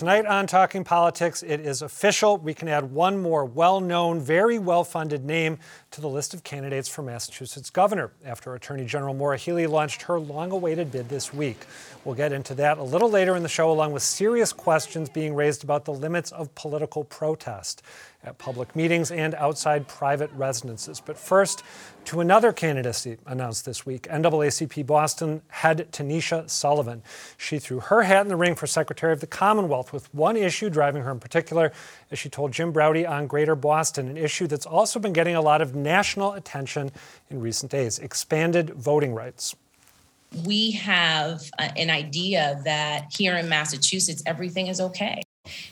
Tonight on Talking Politics, it is official. We can add one more well known, very well funded name to the list of candidates for Massachusetts governor after Attorney General Maura Healey launched her long awaited bid this week. We'll get into that a little later in the show, along with serious questions being raised about the limits of political protest at public meetings and outside private residences. But first, to another candidacy announced this week NAACP Boston head Tanisha Sullivan. She threw her hat in the ring for Secretary of the Commonwealth with one issue driving her in particular, as she told Jim Braude on Greater Boston, an issue that's also been getting a lot of national attention in recent days expanded voting rights we have uh, an idea that here in Massachusetts, everything is okay.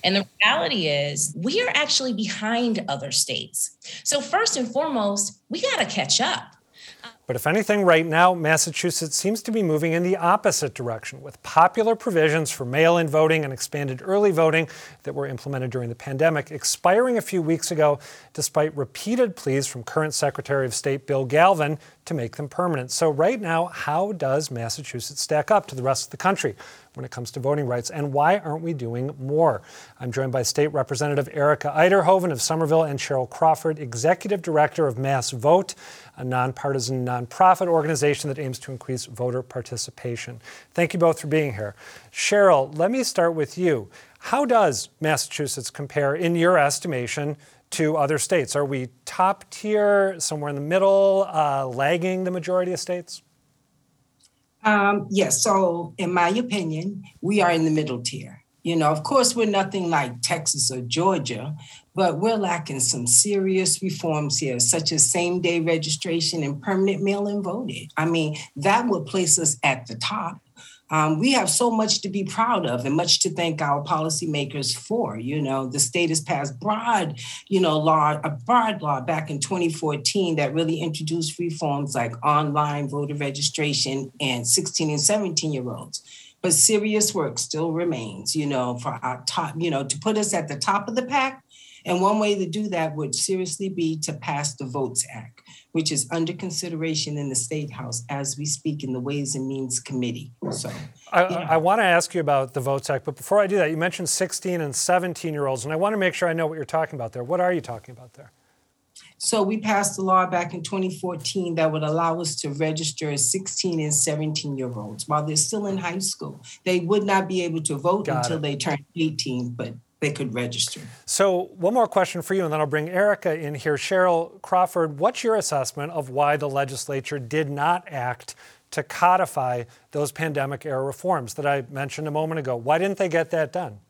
And the reality is, we are actually behind other states. So, first and foremost, we got to catch up. But if anything, right now, Massachusetts seems to be moving in the opposite direction, with popular provisions for mail in voting and expanded early voting that were implemented during the pandemic expiring a few weeks ago, despite repeated pleas from current Secretary of State Bill Galvin to make them permanent. So, right now, how does Massachusetts stack up to the rest of the country when it comes to voting rights, and why aren't we doing more? I'm joined by State Representative Erika Uyterhoeven of Somerville and Cheryl Crawford, Executive Director of MassVOTE, a nonpartisan nonprofit organization that aims to increase voter participation. Thank you both for being here. Cheryl, let me start with you. How does Massachusetts compare, in your estimation, to other states? Are we top tier, somewhere in the middle, uh, lagging the majority of states? Um, yes. So, in my opinion, we are in the middle tier. You know, of course, we're nothing like Texas or Georgia, but we're lacking some serious reforms here, such as same day registration and permanent mail in voting. I mean, that would place us at the top. Um, we have so much to be proud of and much to thank our policymakers for. You know, the state has passed broad, you know, law, a broad law back in 2014 that really introduced reforms like online voter registration and 16 and 17 year olds. But serious work still remains, you know, for our top, you know, to put us at the top of the pack. And one way to do that would seriously be to pass the Votes Act which is under consideration in the State House as we speak in the Ways and Means Committee. So, I, I want to ask you about the Votes Act, but before I do that, you mentioned 16 and 17 year olds, and I want to make sure I know what you're talking about there. What are you talking about there? So we passed a law back in 2014 that would allow us to register 16 and 17 year olds while they're still in high school. They would not be able to vote Got until it. they turn 18, but they could register. So, one more question for you, and then I'll bring Erika in here. Cheryl Crawford, what's your assessment of why the legislature did not act to codify those pandemic era reforms that I mentioned a moment ago? Why didn't they get that done?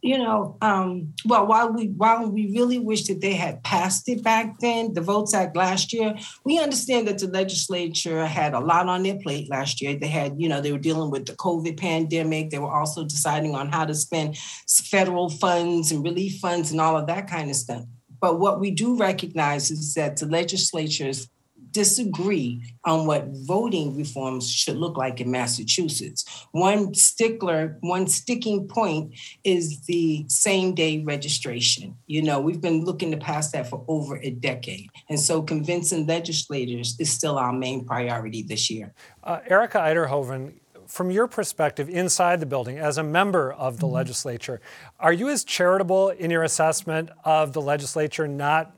You know, um, well, while we while we really wish that they had passed it back then, the Votes Act last year, we understand that the legislature had a lot on their plate last year. They had, you know, they were dealing with the COVID pandemic. They were also deciding on how to spend federal funds and relief funds and all of that kind of stuff. But what we do recognize is that the legislatures disagree on what voting reforms should look like in Massachusetts. One stickler, one sticking point is the same day registration. You know, we've been looking to pass that for over a decade. And so convincing legislators is still our main priority this year. Uh, Erika Uyterhoeven, from your perspective inside the building as a member of the mm-hmm. legislature, are you as charitable in your assessment of the legislature not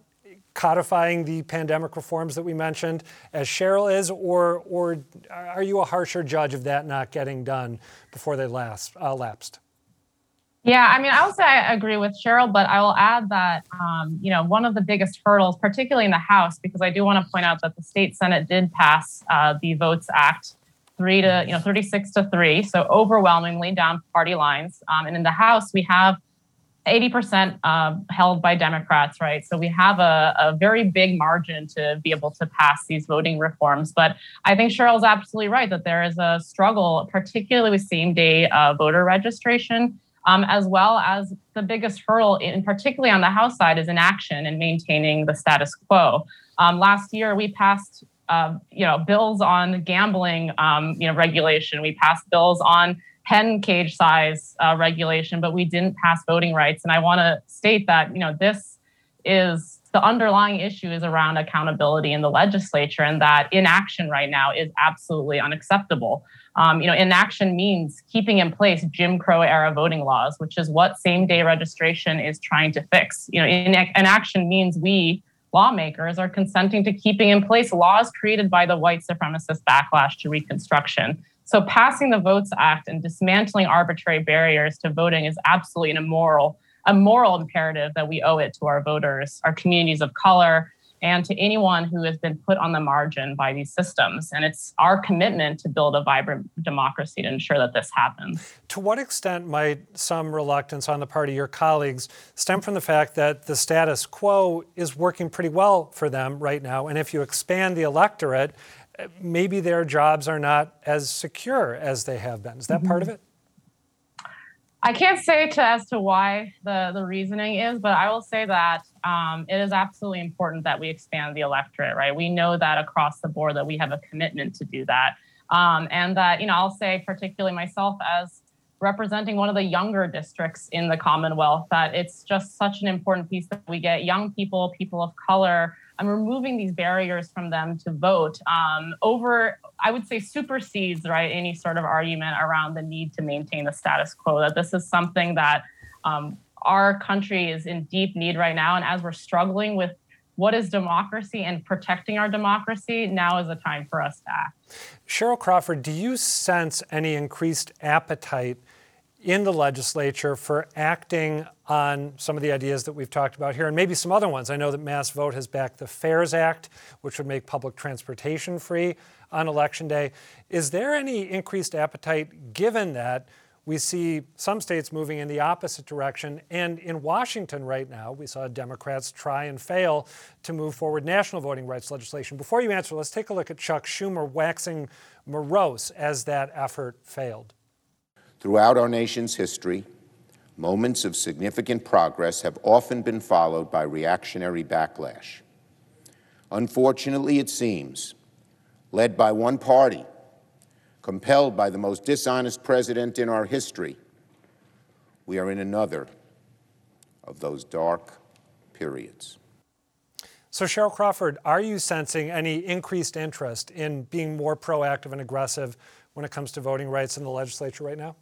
codifying the pandemic reforms that we mentioned as Cheryl is, or, or are you a harsher judge of that not getting done before they last, uh, lapsed? Yeah, I mean, I would say I agree with Cheryl, but I will add that, um, you know, one of the biggest hurdles, particularly in the House, because I do want to point out that the state Senate did pass uh, the Votes Act three to, you know, 36 to three, so overwhelmingly down party lines. Um, and in the House, we have 80% uh, held by Democrats, right? So we have a, a, very big margin to be able to pass these voting reforms. But I think Cheryl's absolutely right that there is a struggle, particularly with same day uh, voter registration, um, as well as the biggest hurdle, in particularly on the House side, is inaction and maintaining the status quo. Um, last year, we passed. Uh, you know, bills on gambling, um, you know, regulation. We passed bills on pen cage size uh, regulation, but we didn't pass voting rights. And I want to state that you know this is the underlying issue is around accountability in the legislature, and that inaction right now is absolutely unacceptable. Um, you know, inaction means keeping in place Jim Crow era voting laws, which is what same day registration is trying to fix. You know, in, inaction means we lawmakers are consenting to keeping in place laws created by the white supremacist backlash to Reconstruction. So, passing the Votes Act and dismantling arbitrary barriers to voting is absolutely an immoral a moral imperative that we owe it to our voters, our communities of color, and to anyone who has been put on the margin by these systems. And it's our commitment to build a vibrant democracy to ensure that this happens. To what extent might some reluctance on the part of your colleagues stem from the fact that the status quo is working pretty well for them right now? And if you expand the electorate, maybe their jobs are not as secure as they have been. Is that mm-hmm. part of it? I can't say to as to why the the reasoning is, but I will say that um, it is absolutely important that we expand the electorate. Right, we know that across the board that we have a commitment to do that, um, and that you know I'll say particularly myself as representing one of the younger districts in the Commonwealth that it's just such an important piece that we get young people, people of color, and removing these barriers from them to vote um, over, I would say, supersedes right any sort of argument around the need to maintain the status quo. That this is something that um, our country is in deep need right now, and as we're struggling with what is democracy and protecting our democracy, now is the time for us to act. Cheryl Crawford, do you sense any increased appetite in the legislature for acting on some of the ideas that we've talked about here and maybe some other ones. I know that MassVOTE has backed the FARES Act, which would make public transportation free on election day. Is there any increased appetite given that we see some states moving in the opposite direction? And in Washington right now, we saw Democrats try and fail to move forward national voting rights legislation. Before you answer, let's take a look at Chuck Schumer waxing morose as that effort failed. Throughout our nation's history, moments of significant progress have often been followed by reactionary backlash. Unfortunately, it seems, led by one party, compelled by the most dishonest president in our history, we are in another of those dark periods. So, Cheryl Crawford, are you sensing any increased interest in being more proactive and aggressive when it comes to voting rights in the legislature right now?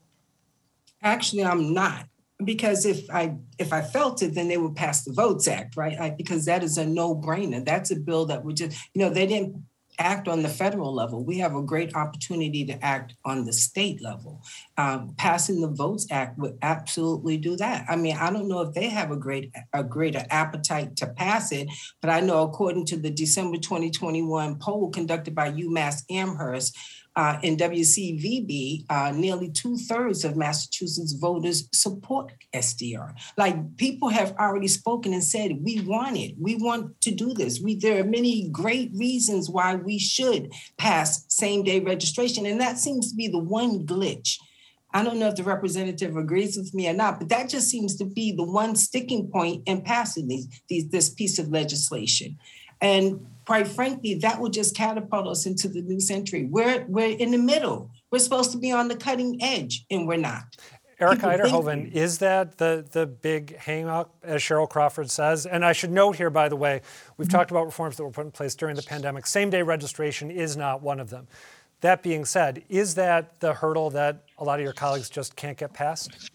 Actually, I'm not because if I if I felt it, then they would pass the Votes Act, right? I, because that is a no brainer. That's a bill that would just you know they didn't act on the federal level. We have a great opportunity to act on the state level. Um, passing the Votes Act would absolutely do that. I mean, I don't know if they have a great a greater appetite to pass it, but I know according to the December 2021 poll conducted by UMass Amherst, uh, in WCVB, uh, nearly two thirds of Massachusetts voters support SDR. Like people have already spoken and said, we want it. We want to do this. We, there are many great reasons why we should pass same day registration. And that seems to be the one glitch. I don't know if the representative agrees with me or not, but that just seems to be the one sticking point in passing these, these, this piece of legislation. And quite frankly, that will just catapult us into the new century. We're we're in the middle. We're supposed to be on the cutting edge, and we're not. Eric Uyterhoeven, is that the, the big hang up, as Cheryl Crawford says? And I should note here, by the way, we've mm-hmm. talked about reforms that were put in place during the pandemic. Same day registration is not one of them. That being said, is that the hurdle that a lot of your colleagues just can't get past?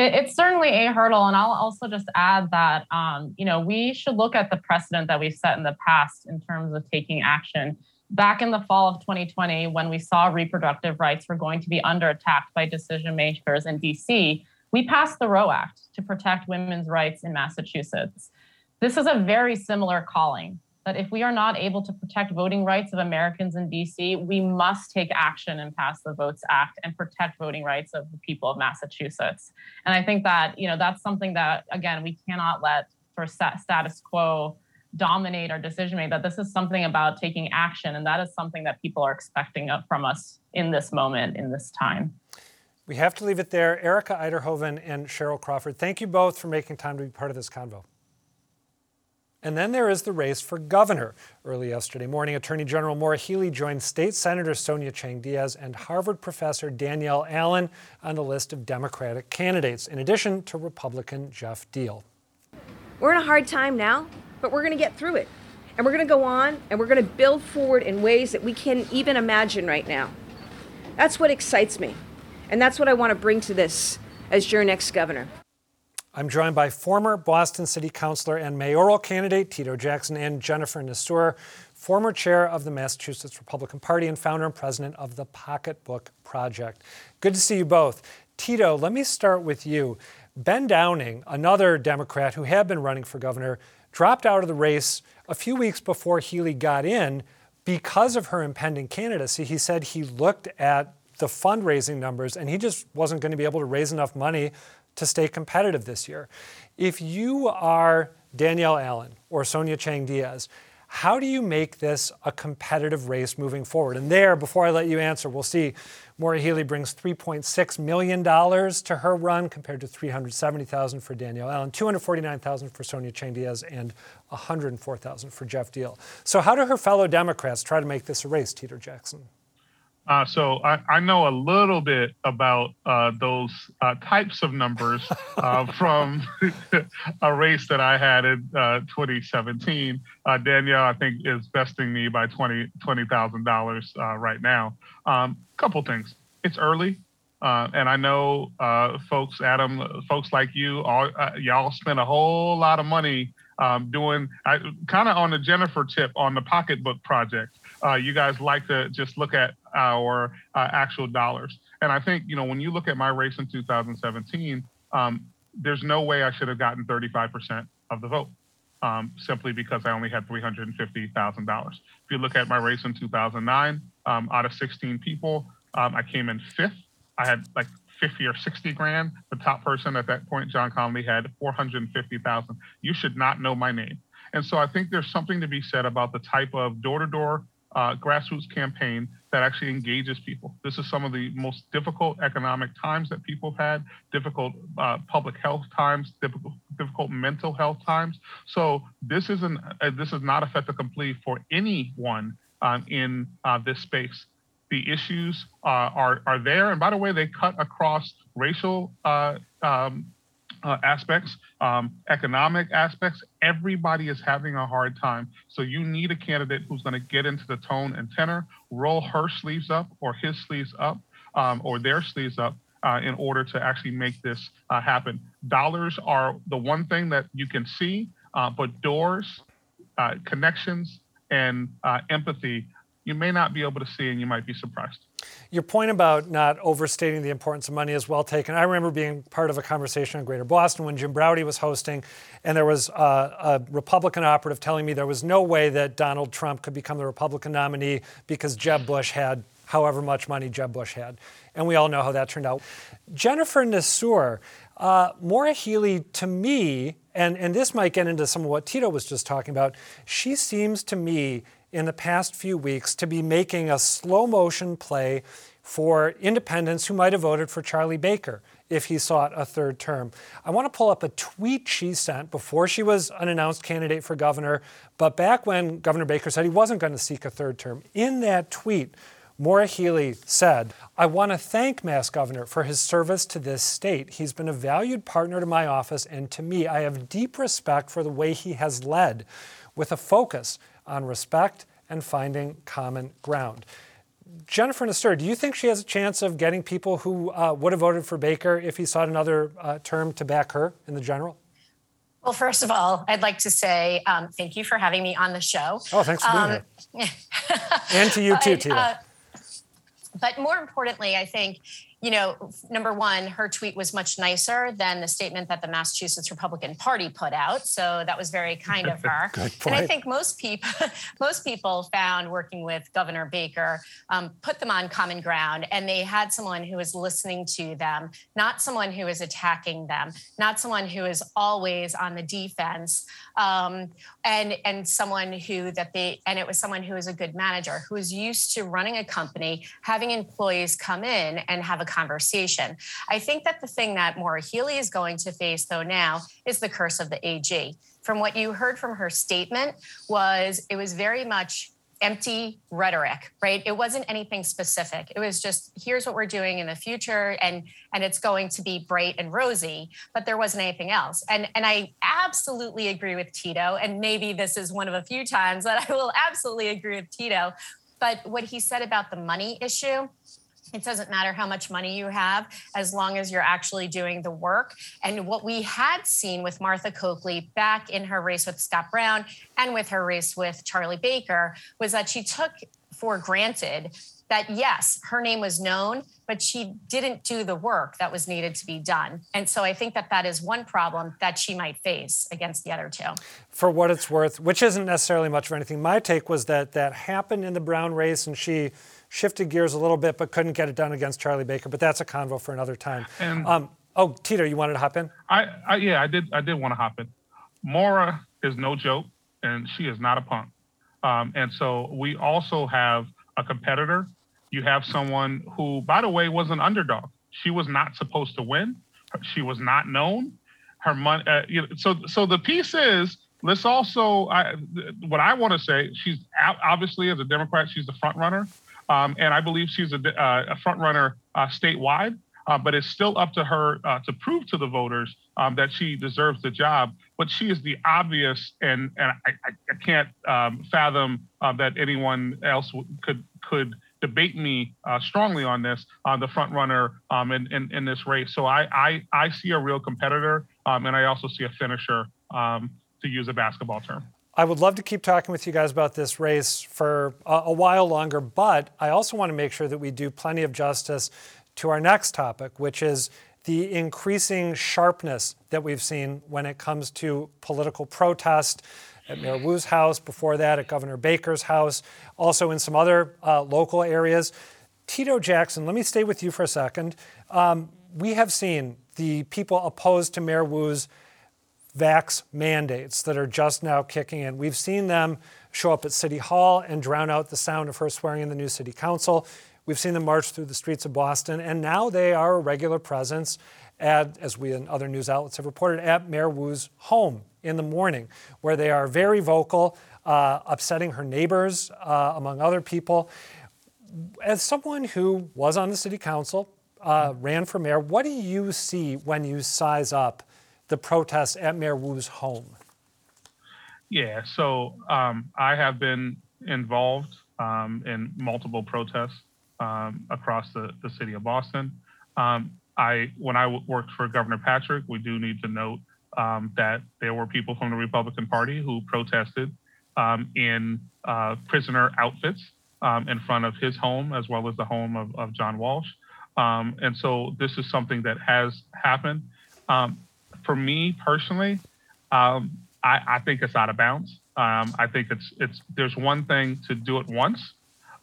It, it's certainly a hurdle. And I'll also just add that, um, you know, we should look at the precedent that we've set in the past in terms of taking action. Back in the fall of 2020, when we saw reproductive rights were going to be under attack by decision makers in DC, we passed the Roe Act to protect women's rights in Massachusetts. This is a very similar calling that if we are not able to protect voting rights of Americans in DC, we must take action and pass the Votes Act and protect voting rights of the people of Massachusetts. And I think that, you know, that's something that, again, we cannot let for status quo dominate our decision making, that this is something about taking action. And that is something that people are expecting from us in this moment, in this time. We have to leave it there. Erika Uyterhoeven and Cheryl Crawford, thank you both for making time to be part of this convo. And then there is the race for governor. Early yesterday morning, Attorney General Maura Healey joined State Senator Sonia Chang Diaz and Harvard professor Danielle Allen on the list of Democratic candidates, in addition to Republican Jeff Diehl. We're in a hard time now, but we're going to get through it. And we're going to go on and we're going to build forward in ways that we can't even imagine right now. That's what excites me. And that's what I want to bring to this as your next governor. I'm joined by former Boston City Councilor and mayoral candidate Tito Jackson and Jennifer Nassour, former chair of the Massachusetts Republican Party and founder and president of the Pocketbook Project. Good to see you both. Tito, let me start with you. Ben Downing, another Democrat who had been running for governor, dropped out of the race a few weeks before Healey got in because of her impending candidacy. He said he looked at the fundraising numbers and he just wasn't going to be able to raise enough money to stay competitive this year. If you are Danielle Allen or Sonia Chang Diaz, how do you make this a competitive race moving forward? And there, before I let you answer, we'll see Maura Healey brings $3.6 million to her run compared to 370,000 for Danielle Allen, 249,000 for Sonia Chang Diaz, and 104,000 for Jeff Diehl. So, how do her fellow Democrats try to make this a race, Tito Jackson? Uh, so I, I, know a little bit about uh, those uh, types of numbers uh, from a race that I had in uh, 2017. Uh, Danielle, I think, is besting me by $20,000 $20, right now. A um, couple things. It's early. and I know folks, Adam, folks like you, all, y'all spend a whole lot of money um, doing kind of on the Jennifer tip on the pocketbook project. Uh, you guys like to just look at our uh, actual dollars. And I think, you know, when you look at my race in 2017, um, there's no way I should have gotten 35% of the vote um, simply because I only had $350,000. If you look at my race in 2009, um, out of 16 people, um, I came in fifth. I had like 50 or 60 grand. The top person at that point, John Connolly, had 450,000. You should not know my name. And so I think there's something to be said about the type of door to door grassroots campaign that actually engages people. This is some of the most difficult economic times that people have had, difficult uh, public health times, difficult, difficult mental health times. So this isn't uh, this is not a fait accompli for anyone um, in uh, this space the issues uh, are are there. And by the way, they cut across racial uh, um, uh, aspects, um, economic aspects. Everybody is having a hard time. So you need a candidate who's going to get into the tone and tenor, roll her sleeves up or his sleeves up um, or their sleeves up. Uh, in order to actually make this uh, happen, dollars are the one thing that you can see, uh, but doors, connections, and empathy you may not be able to see and you might be surprised. Your point about not overstating the importance of money is well taken. I remember being part of a conversation in Greater Boston when Jim Braude was hosting, and there was a Republican operative telling me there was no way that Donald Trump could become the Republican nominee because Jeb Bush had however much money Jeb Bush had. And we all know how that turned out. Jennifer Nassour, uh, Maura Healey, to me, and, and this might get into some of what Tito was just talking about, she seems to me in the past few weeks to be making a slow motion play for independents who might have voted for Charlie Baker if he sought a third term. I want to pull up a tweet she sent before she was an announced candidate for governor, but back when Governor Baker said he wasn't going to seek a third term. In that tweet, Maura Healey said, I want to thank Mass Governor for his service to this state. He's been a valued partner to my office and to me. I have deep respect for the way he has led with a focus on respect and finding common ground. Jennifer Nassour, do you think she has a chance of getting people who uh, would have voted for Baker if he sought another uh, term to back her in the general? Well, first of all, I'd like to say um, thank you for having me on the show. Oh, thanks for being um, here. and to you too, Tina. Uh, but more importantly, I think you know, number one, her tweet was much nicer than the statement that the Massachusetts Republican Party put out. So that was very kind of her. and I think most people, most people found working with Governor Baker um, put them on common ground, and they had someone who was listening to them, not someone who was attacking them, not someone who is always on the defense, um, and and someone who that they and it was someone who was a good manager who was used to running a company, having employees come in and have a conversation. I think that the thing that Maura Healey is going to face, though, now is the curse of the AG. From what you heard from her statement, was it was very much empty rhetoric, right? It wasn't anything specific. It was just here's what we're doing in the future and and it's going to be bright and rosy, but there wasn't anything else. And and I absolutely agree with Tito and maybe this is one of a few times that I will absolutely agree with Tito, but what he said about the money issue it doesn't matter how much money you have as long as you're actually doing the work. And what we had seen with Martha Coakley back in her race with Scott Brown and with her race with Charlie Baker was that she took for granted that yes, her name was known, but she didn't do the work that was needed to be done. And so I think that that is one problem that she might face against the other two. For what it's worth, which isn't necessarily much of anything, my take was that that happened in the Brown race and she shifted gears a little bit, but couldn't get it done against Charlie Baker. But that's a convo for another time. And, um, oh, Tito, you wanted to hop in? I, I yeah, I did. I did want to hop in. Maura is no joke, and she is not a punk. Um, and so we also have a competitor. You have someone who, by the way, was an underdog. She was not supposed to win. She was not known. Her money. Uh, you know, so so the piece is let's also I, what I want to say. She's obviously as a Democrat, she's the front runner. Um, and I believe she's a, uh, a front runner uh, statewide. Uh, but it's still up to her uh, to prove to the voters um, that she deserves the job. But she is the obvious, and and I, I can't um, fathom uh, that anyone else could could debate me uh, strongly on this on the front runner um, in, in, in this race. So I I, I see a real competitor, um, and I also see a finisher, um, to use a basketball term. I would love to keep talking with you guys about this race for a, a, while longer, but I also want to make sure that we do plenty of justice to our next topic, which is the increasing sharpness that we've seen when it comes to political protest at Mayor Wu's house, before that at Governor Baker's house, also in some other uh, local areas. Tito Jackson, let me stay with you for a second. Um, we have seen the people opposed to Mayor Wu's vax mandates that are just now kicking in. We've seen them show up at City Hall and drown out the sound of her swearing in the new city council. We've seen them march through the streets of Boston, and now they are a regular presence at, as we and other news outlets have reported, at Mayor Wu's home in the morning, where they are very vocal, uh, upsetting her neighbors, uh, among other people. As someone who was on the city council, uh, ran for mayor, what do you see when you size up the protests at Mayor Wu's home? Yeah, so um, I have been involved um, in multiple protests um, across the, the city of Boston. Um, I, when I worked for Governor Patrick, we do need to note um, that there were people from the Republican Party who protested um, in uh, prisoner outfits in front of his home as well as the home of, of John Walsh. and so this is something that has happened. Um, for me personally, um, I, I, think it's out of bounds. Um, I think it's it's there's one thing to do it once,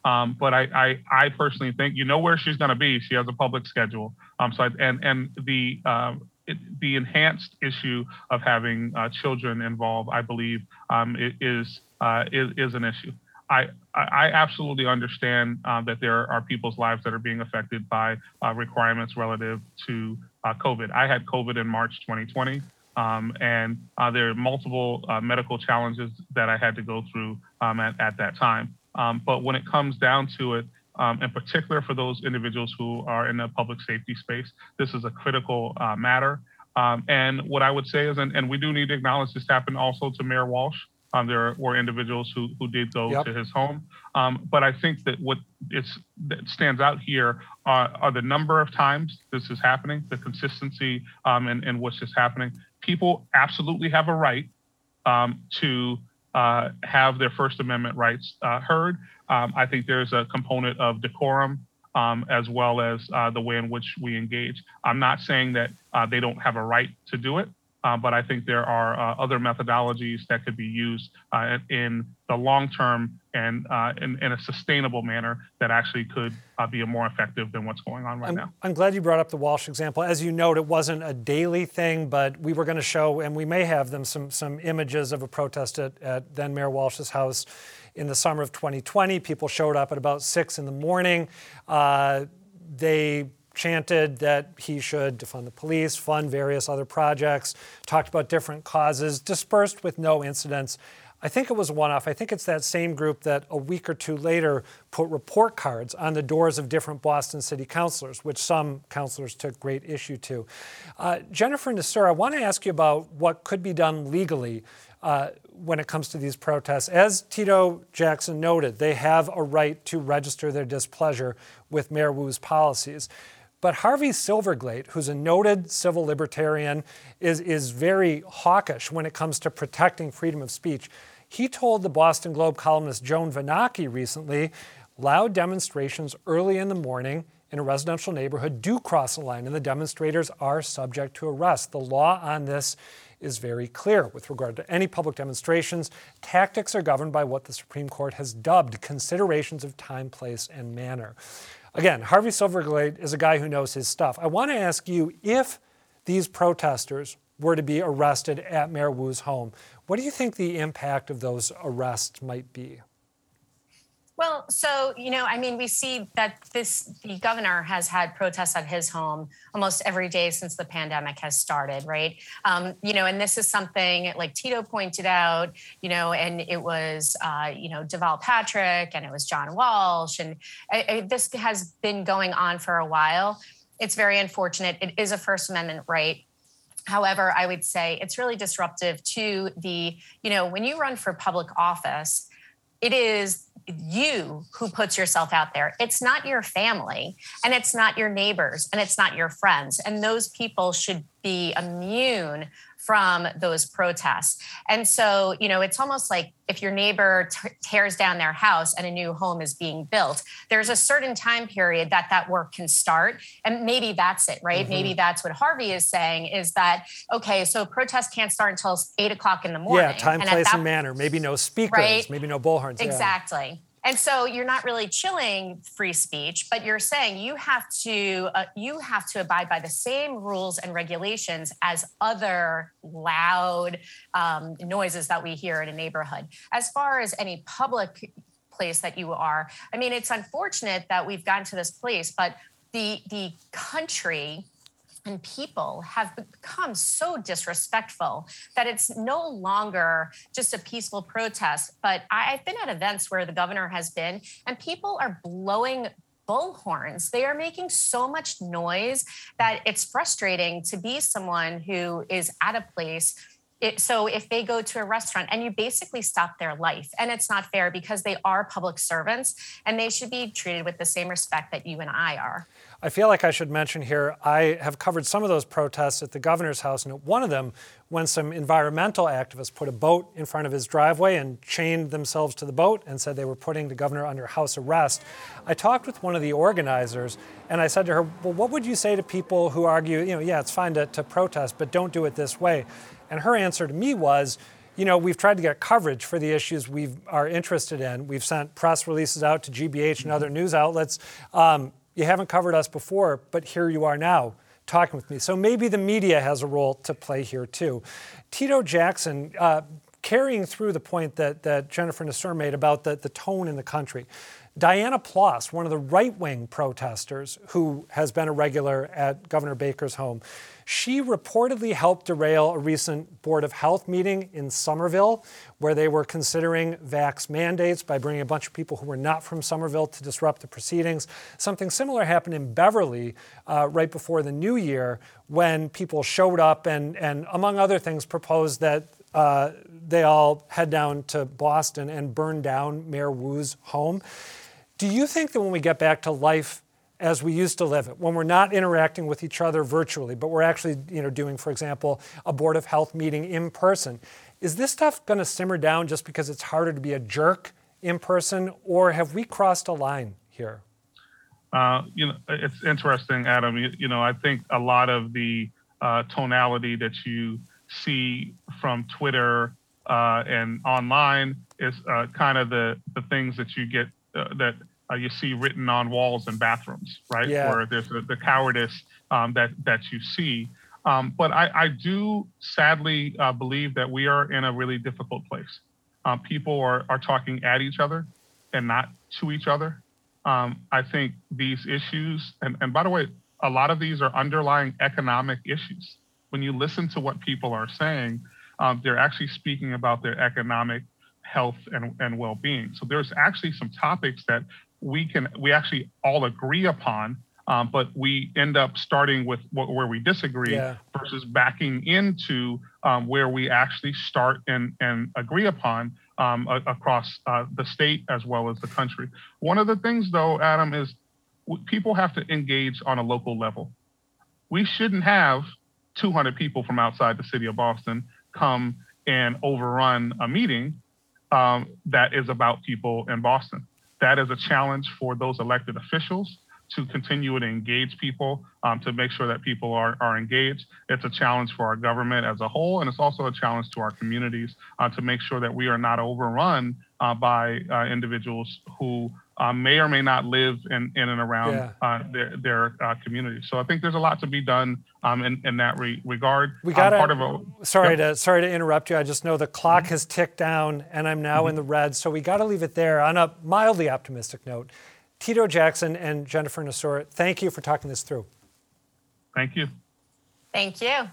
um, but I, I, I personally think you know where she's going to be. She has a public schedule. Um, so I, and and the um, it, the enhanced issue of having uh, children involved, I believe, um, is, uh, is is an issue. I, I absolutely understand uh, that there are people's lives that are being affected by uh, requirements relative to uh, COVID. I had COVID in March 2020, um, and uh, there are multiple uh, medical challenges that I had to go through um, at, at that time. Um, but when it comes down to it, um, in particular for those individuals who are in the public safety space, this is a critical uh, matter. Um, and what I would say is, and, and we do need to acknowledge this happened also to Mayor Walsh. Um, there were individuals who, who did go yep. to his home. Um, but I think that what it's, that stands out here are, are, the number of times this is happening, the consistency um, in, in what's just happening. People absolutely have a right um, to uh, have their First Amendment rights uh, heard. Um, I think there's a component of decorum um, as well as uh, the way in which we engage. I'm not saying that uh, they don't have a right to do it. Uh, but I think there are uh, other methodologies that could be used uh, in the long term and uh, in, in, a sustainable manner that actually could uh, be more effective than what's going on right I'm, now. I'm glad you brought up the Walsh example. As you note, it wasn't a daily thing, but we were going to show, and we may have them, some, some images of a protest at, at then Mayor Walsh's house in the summer of 2020. People showed up at about six in the morning. Uh, they chanted that he should defund the police, fund various other projects, talked about different causes, dispersed with no incidents. I think it was one off. I think it's that same group that a week or two later put report cards on the doors of different Boston city councilors, which some councilors took great issue to. Uh, Jennifer Nassour, I want to ask you about what could be done legally uh, when it comes to these protests. As Tito Jackson noted, they have a right to register their displeasure with Mayor Wu's policies. But Harvey Silverglate, who's a noted civil libertarian, is, is very hawkish when it comes to protecting freedom of speech. He told the Boston Globe columnist Joan Vennochi recently loud demonstrations early in the morning in a residential neighborhood do cross a line, and the demonstrators are subject to arrest. The law on this is very clear with regard to any public demonstrations. Tactics are governed by what the Supreme Court has dubbed considerations of time, place, and manner. Again, Harvey Silverglate is a guy who knows his stuff. I want to ask you if these protesters were to be arrested at Mayor Wu's home, what do you think the impact of those arrests might be? Well, so, you know, I mean, we see that this, the governor has had protests at his home almost every day since the pandemic has started, right? Um, you know, and this is something like Tito pointed out, you know, and it was, uh, you know, Deval Patrick and it was John Walsh. And I, I, this has been going on for a while. It's very unfortunate. It is a First Amendment right. However, I would say it's really disruptive to the, you know, when you run for public office, it is you who puts yourself out there. It's not your family and it's not your neighbors and it's not your friends. And those people should be immune from those protests. And so, you know, it's almost like if your neighbor t- tears down their house and a new home is being built, there's a certain time period that that work can start. And maybe that's it, right? Mm-hmm. Maybe that's what Harvey is saying is that, okay, so protests can't start until eight o'clock in the morning. Yeah, time, and place, and manner. Maybe no speakers, right? maybe no bullhorns. Exactly. Yeah. And so you're not really chilling free speech, but you're saying you have to uh, you have to abide by the same rules and regulations as other loud um, noises that we hear in a neighborhood. As far as any public place that you are, I mean, it's unfortunate that we've gotten to this place, but the the country and people have become so disrespectful that it's no longer just a peaceful protest. But I've been at events where the governor has been, and people are blowing bullhorns. They are making so much noise that it's frustrating to be someone who is at a place it, so if they go to a restaurant and you basically stop their life and it's not fair because they are public servants and they should be treated with the same respect that you and i are I feel like I should mention here, I have covered some of those protests at the governor's house, and at one of them, when some environmental activists put a boat in front of his driveway and chained themselves to the boat and said they were putting the governor under house arrest, I talked with one of the organizers and I said to her, Well, what would you say to people who argue, you know, yeah, it's fine to, to protest, but don't do it this way? And her answer to me was, you know, we've tried to get coverage for the issues we are interested in. We've sent press releases out to GBH and other news outlets. Um, you haven't covered us before, but here you are now talking with me. So maybe the media has a role to play here too. Tito Jackson, uh, carrying through the point that, that Jennifer Nassour made about the, the tone in the country. Diana Ploss, one of the right wing protesters who has been a regular at Governor Baker's home, she reportedly helped derail a recent Board of Health meeting in Somerville where they were considering vax mandates by bringing a bunch of people who were not from Somerville to disrupt the proceedings. Something similar happened in Beverly uh, right before the new year when people showed up and, and among other things, proposed that uh, they all head down to Boston and burn down Mayor Wu's home. Do you think that when we get back to life as we used to live it, when we're not interacting with each other virtually, but we're actually, you know, doing, for example, a Board of Health meeting in person. Is this stuff going to simmer down just because it's harder to be a jerk in person, or have we crossed a line here? Uh, you know, it's interesting, Adam. You, you, know, I think a lot of the uh, tonality that you see from Twitter uh, and online is uh, kind of the the things that you get uh, that uh, you see written on walls and bathrooms, right? Yeah. Where there's a, the cowardice um, that that you see. Um, but I, I, do sadly uh, believe that we are in a really difficult place. Um, people are, are talking at each other and not to each other. Um, I think these issues, and, and by the way, a lot of these are underlying economic issues. When you listen to what people are saying, um, they're actually speaking about their economic health and, and well-being. So there's actually some topics that we can we actually all agree upon, um, but we end up starting with what, where we disagree yeah. versus backing into um, where we actually start and and agree upon um, a, across uh, the state as well as the country. One of the things, though, Adam, is people have to engage on a local level. We shouldn't have 200 people from outside the city of Boston come and overrun a meeting um, that is about people in Boston. That is a challenge for those elected officials to continue to engage people, um, to make sure that people are, are engaged. It's a challenge for our government as a whole, and it's also a challenge to our communities uh, to make sure that we are not overrun uh, by uh, individuals who uh, may or may not live in, in and around yeah. Uh, their, their uh, community. So I think there's a lot to be done um, in, in that re- regard. We got um, part of a, sorry yep. to sorry to interrupt you. I just know the clock mm-hmm. has ticked down, and I'm now mm-hmm. in the red. So we got to leave it there on a mildly optimistic note. Tito Jackson and Jennifer Nassour, thank you for talking this through. Thank you. Thank you.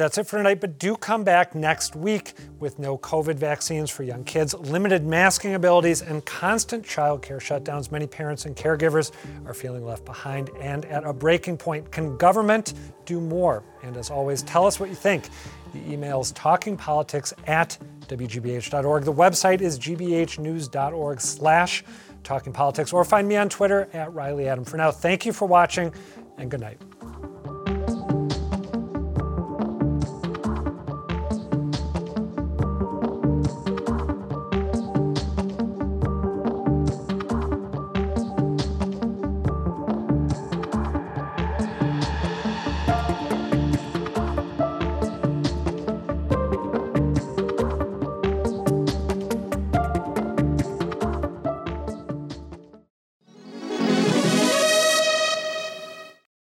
That's it for tonight, but do come back next week with no COVID vaccines for young kids, limited masking abilities, and constant childcare shutdowns. Many parents and caregivers are feeling left behind and at a breaking point. Can government do more? And as always, tell us what you think. The email is talkingpolitics at wgbh.org. The website is gbhnews.org slash talkingpolitics, or find me on Twitter at Reilly Adam. For now, thank you for watching, and good night.